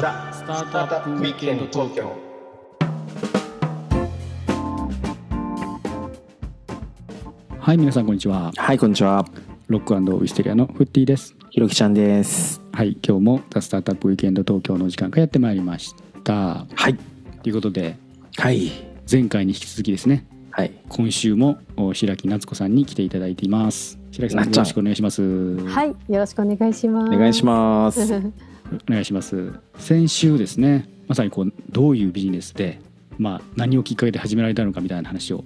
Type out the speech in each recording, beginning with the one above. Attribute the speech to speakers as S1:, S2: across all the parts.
S1: ザ・スタートアップウィークエンド東京
S2: はい皆さんこんにちは
S3: はい、こんにちは。
S2: ロックウィステリアのフッティです
S3: ひろきちゃんです。
S2: はい今日もザ・スタートアップウィークエンド東京の時間がやってまいりました
S3: はい。
S2: ということで
S3: はい。
S2: 前回に引き続きですね
S3: はい。
S2: 今週もお白木夏子さんに来ていただいています白木さんよろしくお願いします
S4: はい、よろしくお願いします。
S3: お願いします。
S2: お願いします先週ですねまさにこうどういうビジネスでまあ何をきっかけで始められたのかみたいな話を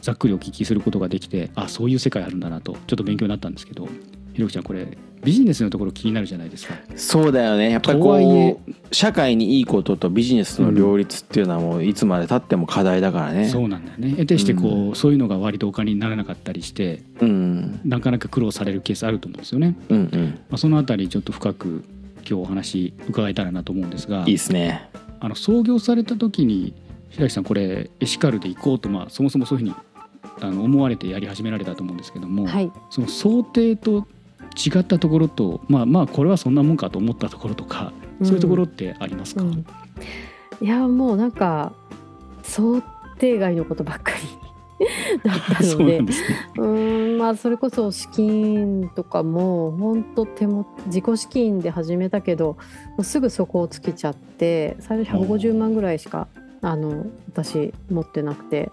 S2: ざっくりお聞きすることができてあそういう世界あるんだなとちょっと勉強になったんですけどひろきちゃんこれビジネスのところ気になるじゃないですか
S3: そうだよね。やっぱりこう社会にいいこととビジネスの両立っていうのはもういつまで経っても課題だからね。
S2: そうなんだよね得てしてこう、
S3: う
S2: そういうのが割とお金にならなかったりして
S3: うん。
S2: なかなか苦労されるケースあると思うんですよね、
S3: うんうん。
S2: まあ、そのあたりちょっと深く今日お話伺えたらなと思うんですが
S3: いいですね。
S2: あの創業された時に白木さんこれエシカルで行こうと、まあ、そもそもそういうふうにあの思われてやり始められたと思うんですけども、
S4: はい、
S2: その想定と違ったところとまあまあこれはそんなもんかと思ったところとか、そういうところってありますか、
S4: うん。いやもうなんか想定外のことばっかりだったので
S2: なんね。
S4: うーんまあそれこそ資金とかも本当手も自己資金で始めたけどもうすぐそこを尽きちゃって最初150万ぐらいしかあの私持ってなくて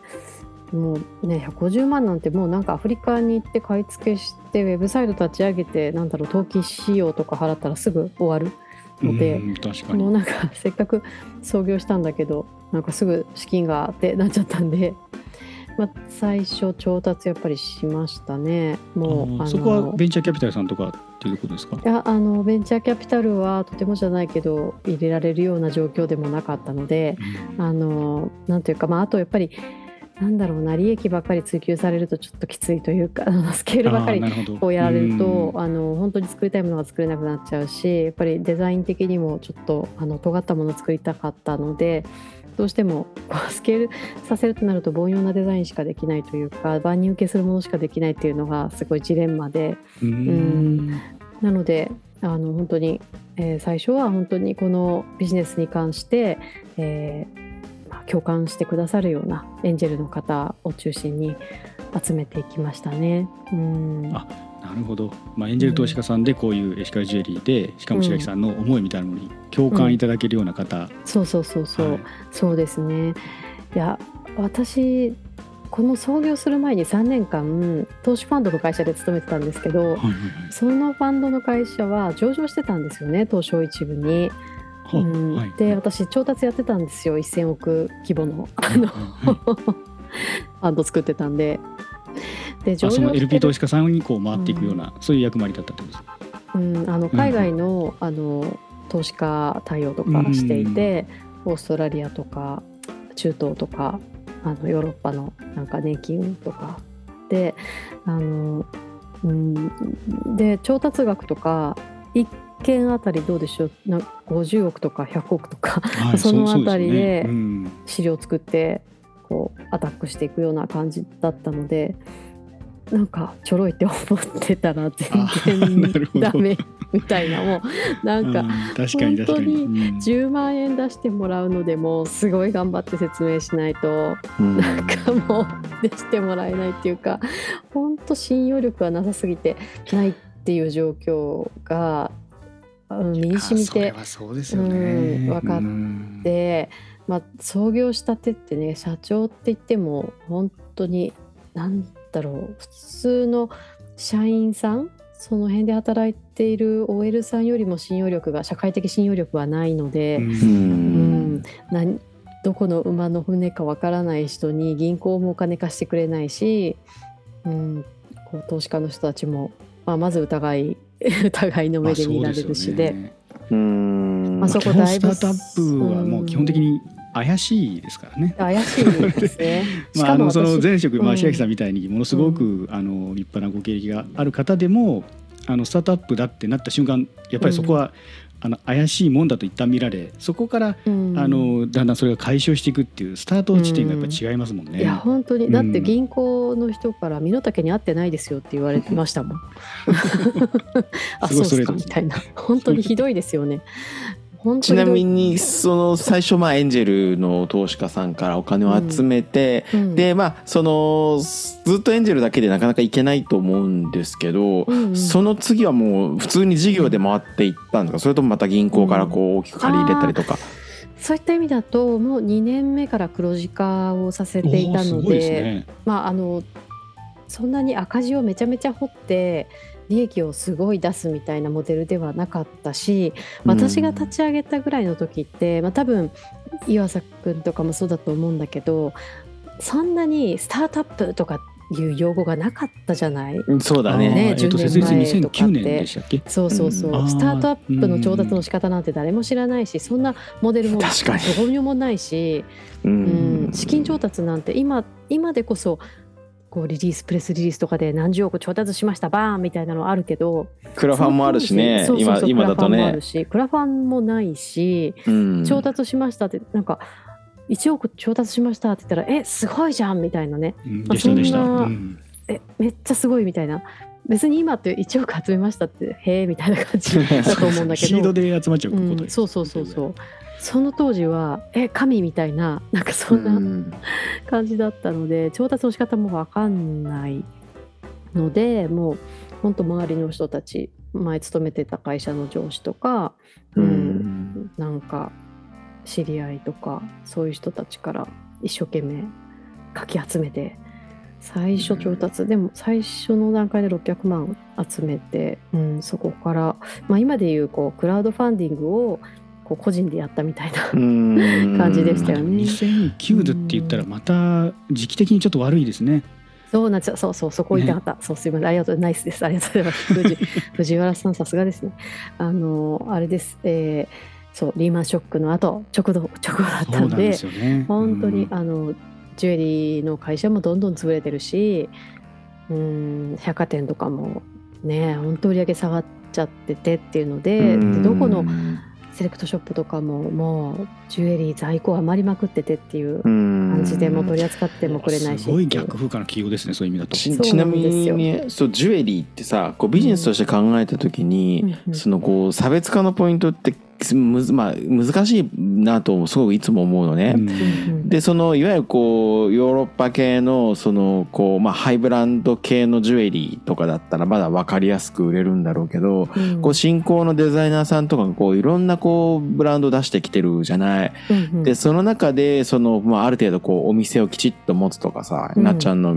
S4: もうね150万なんてもうなんかアフリカに行って買い付けしてウェブサイト立ち上げてなんだろう登記費用とか払ったらすぐ終わるので。もうなんかせっかく創業したんだけどなんかすぐ資金がってなっちゃったんで、まあ、最初調達やっぱりしましたね。もう
S2: そこはベンチャーキャピタルさんとかっていうことですか？
S4: いやあのベンチャーキャピタルはとてもじゃないけど入れられるような状況でもなかったのであのなんていうかまああとやっぱりなんだろうな利益ばっかり追求されるとちょっときついというか スケールばっかりこうやられると
S2: うん。
S4: あの本当に作りたいものが作れなくなっちゃうしやっぱりデザイン的にもちょっとあの尖ったものを作りたかったのでどうしてもこうスケールさせるとなると凡庸なデザインしかできないというか万人受けするものしかできないっていうのがすごいジレンマで。
S2: うーん。
S4: なのであの本当に、えー最初は本当にこのビジネスに関して、えーまあ、共感してくださるようなエンジェルの方を中心に集めていきましたね。うん。
S2: あなるほど、まあ、エンジェル投資家さんでこういうエシカルジュエリーでしかも白木さんの思いみたいなものに共感いただけるような方、
S4: そうそうそうそう、
S2: はい。
S4: そうですね。いや私この創業する前に3年間投資ファンドの会社で勤めてたんですけど
S2: はいはいはい。
S4: そのファンドの会社は上場してたんですよね東証一部に。
S2: は
S4: う。ん。
S2: はい。
S4: で私調達やってたんですよ1000億規模の。あの
S2: はい
S4: ファンド作ってたんで。で
S2: あその LP 投
S4: 資
S2: 資家さんにこう回っていくような、そういう役割だったってことです。か
S4: うん、あの海外の,、あの投資家対応とかしていて、オーストラリアとか中東とかあのヨーロッパのなんか年金とか。であの、うん、で調達額とか1件あたりどうでしょう？な50億とか100億とか
S2: はい
S4: そのあたりで
S2: うん。
S4: 資料を作ってこうアタックしていくような感じだったのでなんかちょろいって思ってたら
S2: あ
S4: 全然ダメみたいなもうなんか本
S2: うん。
S4: 10万円出してもらうのでもすごい頑張って説明しないと
S3: うん。
S4: なんかもう出してもらえないっていうか本当信用力がなさすぎてないっていう状況がうん身に染みて
S2: あそれはそうですよね。
S4: うんわかっ
S2: うん。
S4: で、まあ、創業したてってね社長って言っても本当に何だろう普通の社員さんその辺で働いている OL さんよりも信用力が社会的信用力はないので、
S2: うん。
S3: う
S4: うんどこの馬の船かわからない人に銀行もお金貸してくれないし、うん、こう投資家の人たちも、まあ、まず疑い 疑いの目で見られるしで。
S3: うん
S4: まあそこだいぶ
S2: スタートアップはもう基本的に怪しいですからね。
S4: 怪しいですね。し
S2: まあ、あのその
S4: 私
S2: 前職、まあ、
S4: うん
S2: 白木さんみたいにものすごく、あの立派なご経歴がある方でもあのスタートアップだってなった瞬間やっぱりそこは、あの怪しいもんだと一旦見られそこから、
S4: うん
S2: あのだんだんそれが解消していくっていうスタート地点がやっぱり違いますもんね。
S4: いや本当に
S2: うん
S4: だって銀行の人から身の丈に合ってないですよって言われてましたもん。あそうですかみたいな本当にひどいですよね。本当に
S3: ちなみにその最初まあエンジェルの投資家さんからお金を集めて、
S4: うん
S3: でまあそのずっとエンジェルだけでなかなかいけないと思うんですけど、
S4: うんうん
S3: その次はもう普通に事業で回っていったんですか？それともまた銀行からこう大きく借り入れたりとか？
S4: そういった意味だともう2年目から黒字化をさせていたの
S2: でね。
S4: まああのそんなに赤字をめちゃめちゃ掘って利益をすごい出すみたいなモデルではなかったし私が立ち上げたぐらいの時って、まあ、多分岩佐君とかもそうだと思うんだけどそんなにスタートアップとかいう用語がなかったじゃない？
S3: そうだね。
S4: ね
S2: えっと
S4: 10
S2: 設立
S4: 年前とかって。
S2: 2009年でしたっけ？
S4: そうそうそう、
S3: うん。
S4: スタートアップの調達
S2: うん
S4: の仕方なんて誰も知らないしそんなモデルもどこにもないし、
S3: う
S4: うん、資金調達なんて今今でこそこうリリースプレスリリースとかで何十億調達しましたバーンみたいなのあるけど
S3: クラファンもあるしね今今だとね。
S4: クラファンもある。しクラファンもないし
S3: うん。
S4: 調達しましたってなんか1億調達しましたって言ったらえすごいじゃんみたいなね。
S2: うん。
S4: あ
S2: でしたでした。
S4: そんな
S2: うん。
S4: えめっちゃすごいみたいな。別に今って1億集めましたってへえみたいな感じだと思うんだけ
S2: シー
S4: ど
S2: ドで集まっちゃうこと
S4: うん、
S2: です。
S4: そうそうそうそうその当時はえ神みたいななんかそんな
S3: うん。
S4: 感じだったので調達の仕方も分かんないのでもう本当周りの人たち前勤めてた会社の上司とか、
S3: う
S4: うん
S3: ん
S4: なんか知り合いとかそういう人たちから一生懸命かき集めて最初調達、でも最初の段階で600万集めて、うん、そこから、まあ、今でいうこうクラウドファンディングをこう個人でやったみたいな、
S3: 感
S4: 感じでしたよね
S2: 2009度って言ったらまた時期的にちょっと悪いですね。
S4: そうなんですよそうそうそこ言いたかった、そうすいませんありがとうナイスですありがとうございます藤藤原さんさすがですねあのあれです、えーそうリーマンショックの後直後直後だった
S2: んで
S4: んで
S2: ね。
S4: 本当に、
S2: うん
S4: あのジュエリーの会社もどんどん潰れてるしうん百貨店とかもね本当売り上げ下がっちゃっててっていうのででどこのセレクトショップとかももうジュエリー在庫余りまくっててっていう感じでもう取り扱ってもくれないし。
S2: すごい逆風化の企業ですねそういう意味だと。
S3: ちなんみにそうジュエリーってさこうビジネスとして考えた時に、
S4: うんうん。
S3: そのこう差別化のポイントってむず、まあ、難しいなとすごくいつも思うのね。
S2: うん
S4: うん
S3: でそのいわゆるこうヨーロッパ系のそのこう、まあ、ハイブランド系のジュエリーとかだったらまだ分かりやすく売れるんだろうけど、
S4: うん
S3: こう新興のデザイナーさんとかがこういろんなこうブランド出してきてるじゃない？
S4: うんうん
S3: でその中でその、まあ、ある程度こうお店をきちっと持つとかさ、
S4: うん
S3: なっちゃんの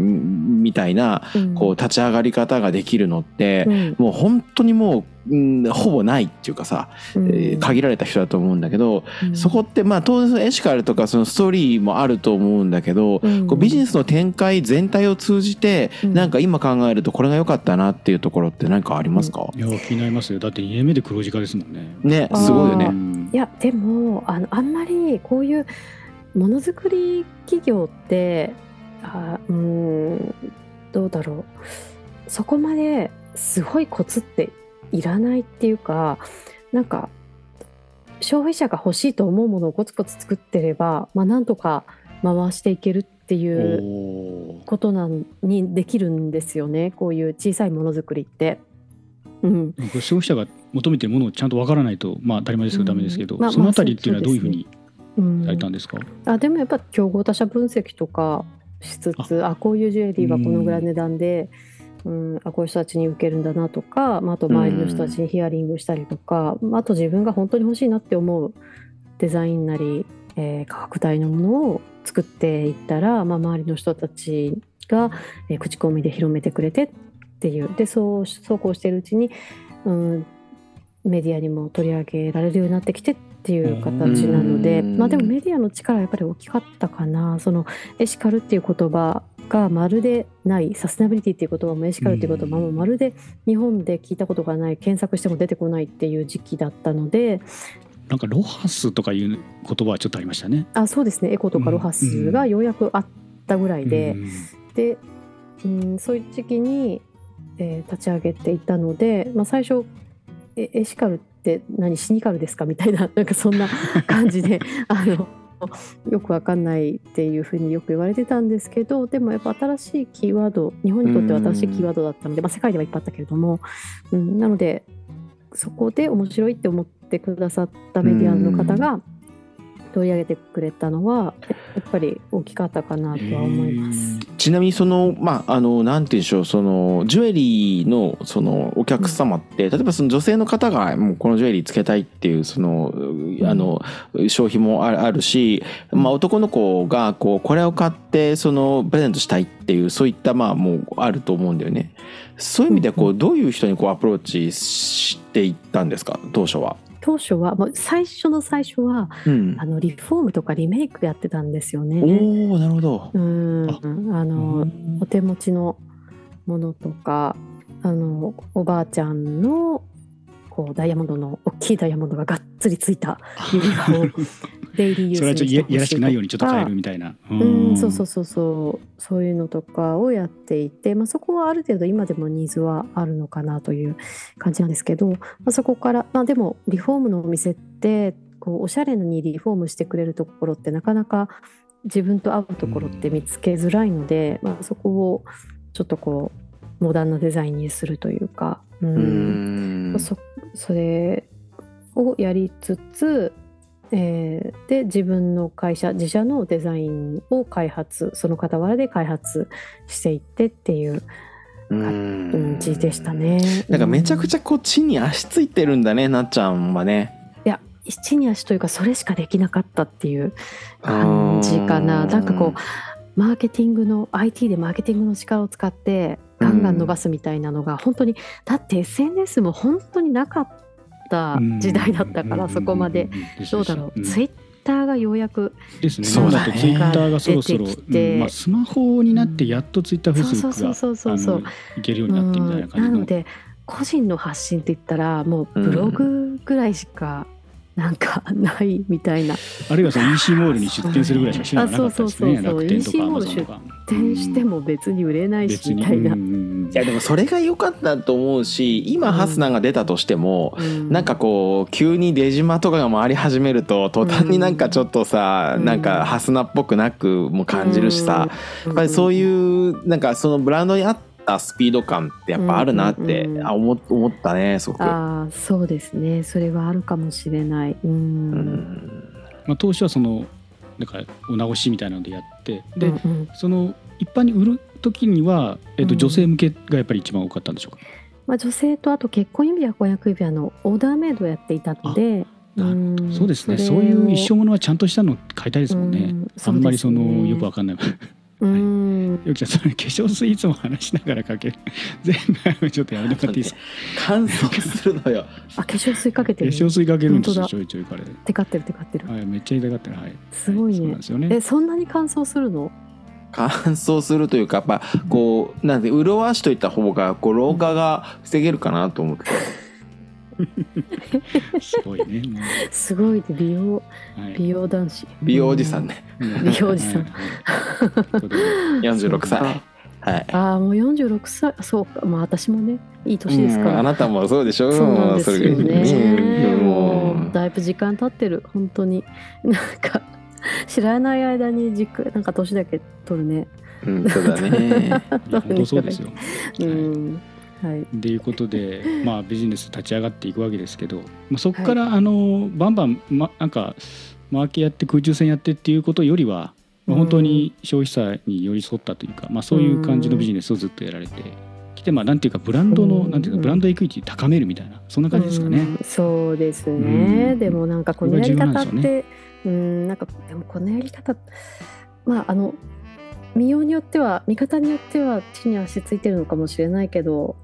S3: みみたいな
S4: うん。
S3: こう立ち上がり方ができるのって、
S4: うん。
S3: もう本当にもう、うん、ほぼないっていうかさ、
S4: うん。
S3: えー限られた人だと思うんだけど、
S4: うん。
S3: そこってまあ当然エシカルとかそのストーリーもあると思うんだけど、
S4: うん。
S3: こうビジネスの展開全体を通じて、
S4: うん。
S3: なんか今考えるとこれが良かったなっていうところって何かありますか、
S2: いや気になりますよ。だって2年目で黒字化ですもんね。
S3: ねすごいよね。
S2: うん
S4: いやでもあのあんまりこういうものづくり企業ってあうーんどうだろう。そこまですごいコツっていらないっていうかなんか消費者が欲しいと思うものをコツコツ作ってれば、まあ、なんとか回していけるっていうことなんにできるんですよね。こういう小さいものづくりって。うん、
S2: 消費者が求めてるものをちゃんとわからないとまあ当たり前ですけど
S4: うん。
S2: ダメですけど、
S4: まあ
S2: そのあたりっていうのは
S4: まあ
S2: どういうふうに
S4: うん。
S2: されたんですか、
S4: あでもやっぱ競合他社分析とかしつつあこういうジュエリーはこのぐらいの値段で、うん、あこういう人たちに受けるんだなとか、まあ、あと周りの人たちにヒアリングしたりとか、まああと自分が本当に欲しいなって思うデザインなり、えー価格帯のものを作っていったら、まあ、周りの人たちが、えー口コミで広めてくれてっていう。でそうそうこうしているうちに、うん、メディアにも取り上げられるようになってきてっていう形なので、
S3: うん
S4: まあでもメディアの力はやっぱり大きかったかな。そのエシカルっていう言葉がまるでないサステナビリティっていう言葉もエシカルっていう言葉もまるで日本で聞いたことがない検索しても出てこないっていう時期だったので
S2: なんかロハスとかいう言葉はちょっとありましたね。
S4: あそうですね。エコとかロハスがようやくあったぐらいで、
S2: うん。
S4: で、うん、そういう時期に、えー立ち上げていたので、まあ、最初えエシカルって何シニカルですか？みたいな なんかそんな感じで あのよくわかんないっていうふうによく言われてたんですけどでもやっぱ新しいキーワード日本にとっては新しいキーワードだったので、まあ、世界ではいっぱいあったけれども、うん、なのでそこで面白いって思っってくださったメディアの方が取り上げてくれたのはやっぱり大きかったかなとは思います。
S3: ちなみにそのまああのなんて言うんでしょうそのジュエリーのそのお客様って、例えばその女性の方がもうこのジュエリーつけたいっていうそのあの消費もあるあるし、まあ、男の子がこうこれを買ってそのプレゼントしたいっていうそういったまあもうあると思うんだよね。そういう意味でこうどういう人にこうアプローチしていったんですか？当初は。
S4: 当初はもう最初の最初は
S3: うん
S4: あ、のリフォームとかリメイクやってたんですよね。
S3: おおなるほど。
S4: うん
S2: あ
S4: あのお手持ちのものとかあのおばあちゃんのこうダイヤモンドの大きいダイヤモンドががっつりついた指輪を デイリーユース
S2: それはちょっといややらしくないようにちょっと変える
S4: み
S2: みたいな。
S4: うん、そうそうそうそう。そういうのとかをやっていて、まあ、そこはある程度今でもニーズはあるのかなという感じなんですけど、まあ、そこから、まあ、でもリフォームのお店ってこうおしゃれにリフォームしてくれるところってなかなか自分と合うところって見つけづらいので、まあ、そこをちょっとこうモダンなデザインにするというか、う
S3: うん。ん
S4: そそれをやりつつ、えーで自分の会社自社のデザインを開発その傍らで開発していってっていう
S3: うん
S4: 感じでしたね。
S3: なんかめちゃくち
S4: ゃ、
S3: ゃこう地に足ついてるんだねなっちゃんはね。
S4: いや一に足というかそれしかできなかったっていう感じかな。なんかこうマーケティングの IT でマーケティングの力を使ってガンガン伸ばすみたいなのが本当にだって SNS も本当になかった時代だったからそこまで。どうだろう。ツイッターがようやく
S2: ですね。
S3: そうだ
S2: とツイッターがそろそろ、スマホになってやっとツイッター、フェイスブックが
S4: そうそうそうそうそう。
S2: あのいけるようになってみたいな感じの。
S4: うん。なので個人の発信って言ったらもうブログぐらいしかなんかないみたいな、
S2: あるいはその EC モールに出店するぐらいしか手段なかったですね。
S4: あそうそうそうそう。
S2: 楽天とかア
S4: モール
S2: マゾンとか。
S4: 転しても別に売れないし。みたいな、
S3: いやでもそれが良かったと思うし今ハスナーが出たとしても、
S4: うん。
S3: なんかこう急に出島とかが回り始めると途端になんかちょっとさ、
S4: うん。
S3: なんかハスナーっぽくなくも感じるしさ、
S4: うん。
S3: やっぱりそういうなんかそのブランドに合ったスピード感ってやっぱあるなって、
S4: うんうんうん
S3: あ思思ったねすごく。
S4: あそうですねそれはあるかもしれないうん、
S3: うん
S2: まあ、当初はそのなんかお直しみたいなのでやってで、
S4: うんうん
S2: その一般に売る時には、えっと女性向けがやっぱり一番多かったんでしょうか。
S4: まあ、女性とあと結婚指輪婚約指輪のオーダーメイドをやっていたので
S2: なるほど
S4: ん
S2: そうですねそういう一生ものはちゃんとしたの買いたいですもんね。
S4: うん
S2: あんまりそのよくわかんない。
S4: うん。
S2: よきちゃんそれ化粧水いつも話しながらかける。全部ちょっとやめてもらっていいですか？
S3: 乾燥するのよ。
S4: あ化粧水かけてる。
S2: 化粧水かけるんですよちょいちょい彼。
S4: テカってるテカってる、
S2: はいめっちゃ痛がってる。はい。
S4: すごいね。
S2: そうなんですよね。
S4: えそんなに乾燥するの？
S3: 乾燥するというかやっぱこうなんで潤わしといた方がこう老化が防げるかなと思って。
S2: すごいね。も
S4: すごいね。美容。
S2: うはい。
S4: 美容男子。
S3: 美容おじさんね。
S2: 美
S4: 容おじさん。
S2: ん
S3: 46歳。
S4: あ
S3: はい。
S4: あーもう46歳。あそうか。まあ私もねいい年ですから、
S3: うんあなたもそうでしょ？
S4: そうなんですね。
S3: うん。
S4: もうだいぶ時間経ってる。本当に。なんか知らない間にじくなんか年だけ取るね。
S3: うん、そうだね。
S2: 本当そうですよ。
S4: う
S2: はい。
S4: んはい。
S2: っていうことで、まあ、ビジネス立ち上がっていくわけですけど、まあ、そこから、あのバンバン、ま、なんかマーケやって空中戦やってっていうことよりは、まあ、本当に消費者に寄り添ったというか、まあ、そういう感じのビジネスをずっとやられてきて、まあ、なんていうかブランドの、
S4: うん。
S2: なんていうかブランドエクイティ高めるみたいなそんな感じですかね。
S4: うんそうですね、
S2: うん。
S4: でもなんかこのやり方ってうんなんかでもこのやり方まああの見ようによっては見方によっては地に足ついてるのかもしれないけど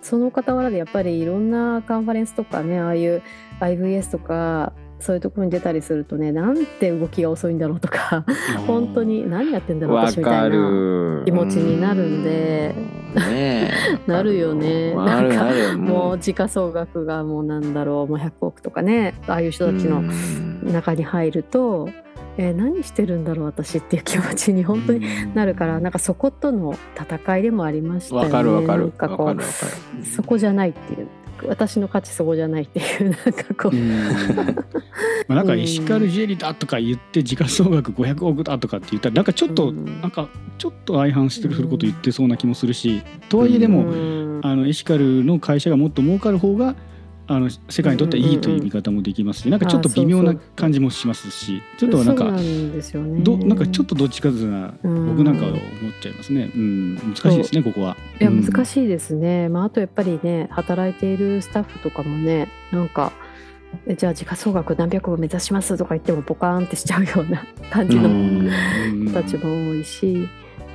S4: その傍らでやっぱりいろんなカンファレンスとかねああいう IVS とかそういうところに出たりするとねなんて動きが遅いんだろうとか本当に何やってんだろう私みたいな
S3: る。
S4: 気持ちになるんで。なるよね
S3: なるなる。
S4: もう時価総額がもうなんだろうもう100億とかねああいう人たちの
S3: うん
S4: 中に入ると、えー何してるんだろう私っていう気持ちに本当になるから、なんかそことの戦いでもありましたよね。
S3: わかるわかる。
S4: かこう
S3: わかるわかる。
S4: そこじゃないっていう私の価値そこじゃないっていうなんかこう、
S2: うん まあなんかエシカルジュエリーだとか言って時価総額500億だとかって言ったらなんかちょっと、
S4: うん
S2: なんかちょっと相反してること言ってそうな気もするし、とはいえでも、
S4: うん
S2: あのエシカルの会社がもっと儲かる方があの世界にとっていいという見方もできますし、なんかちょっと微妙な感じもしますしちょっとなんか
S4: なん
S2: どなんかちょっとどっちかというな
S4: うん
S2: 僕なんかは思っちゃいますね、うん、難しいですねここは。
S4: いや
S2: うん。
S4: 難しいですね、まあ、あとやっぱりね働いているスタッフとかもねなんかえじゃあ時価総額何百を目指しますとか言ってもポカーンってしちゃうような感じの
S3: うん
S2: うん。
S4: 人たちも多いし、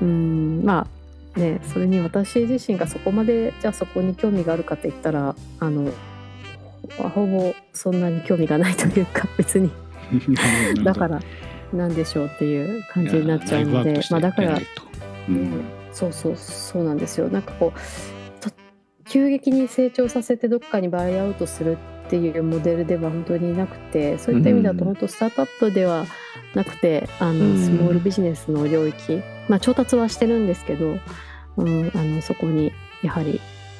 S4: うん、まあねそれに私自身がそこまでじゃあそこに興味があるかって言ったらあのほぼそんなに興味がないというか 別に。だからなんでしょうっていう感じになっちゃうのでまあだから
S2: うん。
S4: そうそうそうなんですよ。なんかこうと急激に成長させてどっかにバイアウトするっていうモデルでは本当になくてそういった意味だと
S3: うん。
S4: 本当スタートアップではなくてあ
S3: うん。
S4: のスモールビジネスの領域、まあ、調達はしてるんですけど、うん、あのそこにやはり、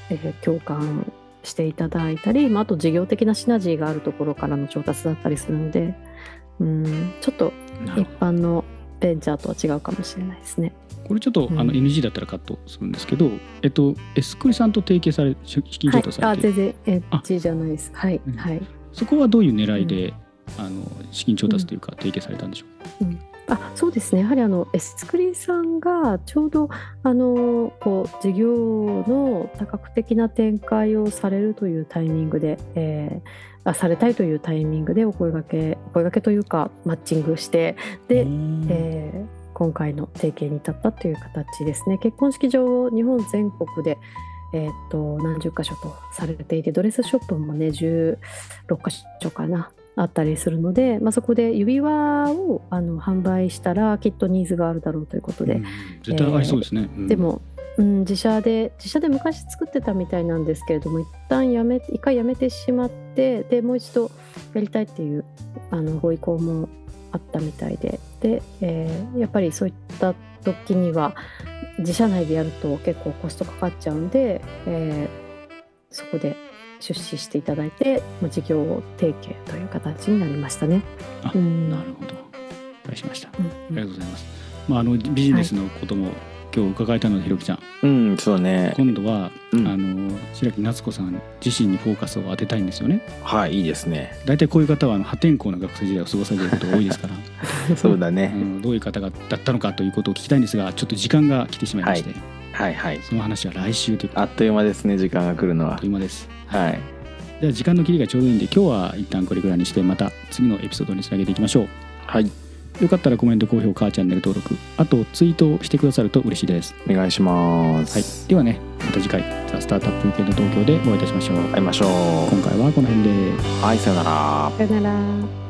S4: えー共感していただいたり、まあ、あと事業的なシナジーがあるところからの調達だったりするので、うん、ちょっと一般のベンチャーとは違うかもしれないですね。
S2: これちょっと、
S4: うん。
S2: あの NG だったらカットするんですけど、えっと、エスクリさんと提携され資金
S4: はい
S2: 調達、さ
S4: あ
S2: れて。る、
S4: 全然エ
S2: あ。
S4: ッジじゃないです。はい、
S2: うん。
S4: はい。
S2: そこはどういう狙いで、あの資金調達というか提携されたんでしょ
S4: あそうですね。やはりあのエスクリさんがちょうどあのこう事業の多角的な展開をされるというタイミングで、えーあされたいというタイミングでお声掛けお声掛けというかマッチングして
S2: う。
S4: で、
S2: うん
S4: えー今回の提携に至ったという形ですね。結婚式場日本全国で、えー、と何十箇所とされていてドレスショップもね16箇所かなあったりするので、まあ、そこで指輪をあの販売したらきっとニーズがあるだろうということで、
S2: うん絶対ありそうですね。うん
S4: でも、うん、自社で自社で昔作ってたみたいなんですけれども一旦やめ一回やめてしまってでもう一度やりたいっていうあのご意向もあったみたいでで、えーやっぱりそういった時には自社内でやると結構コストかかっちゃうんで、えーそこで出資していただいてもう事業提携という形になりましたね。
S2: あ
S4: うん
S2: なるほど。理解しました。あ
S4: うん
S2: りがとうございます。まああのビジネスのことも、今日伺えたのでひろきちゃん、
S3: うんそうね
S2: 今度は、
S3: うん
S2: あの白木夏子さん自身にフォーカスを当てたいんですよね。
S3: はいいいですね
S2: 大体こういう方はあの破天荒な学生時代を過ごされていることが多いですから、あ
S3: そうだね
S2: のどういう方がだったのかということを聞きたいんですが、ちょっと時間が来てしまいまして、
S3: はいはい
S2: その話は来週ということで。
S3: あっという間ですね時間が来るのは。
S2: あっという間です。
S3: はい。
S2: じゃあ時間の切りがちょうどいいんで今日は一旦これぐらいにしてまた次のエピソードにつなげていきましょう。
S3: はい。
S2: よかったらコメント高評価チャンネル登録あとツイートをしてくださると嬉しいです。
S3: お願いしま
S2: はい。
S3: す
S2: ではねまた次回「ザ・スタートアップウィークエンド東京」でお会いいたしましょう。
S3: 会いましょう。
S2: 今回はこの辺で。
S3: はいさよなら。
S4: さよなら。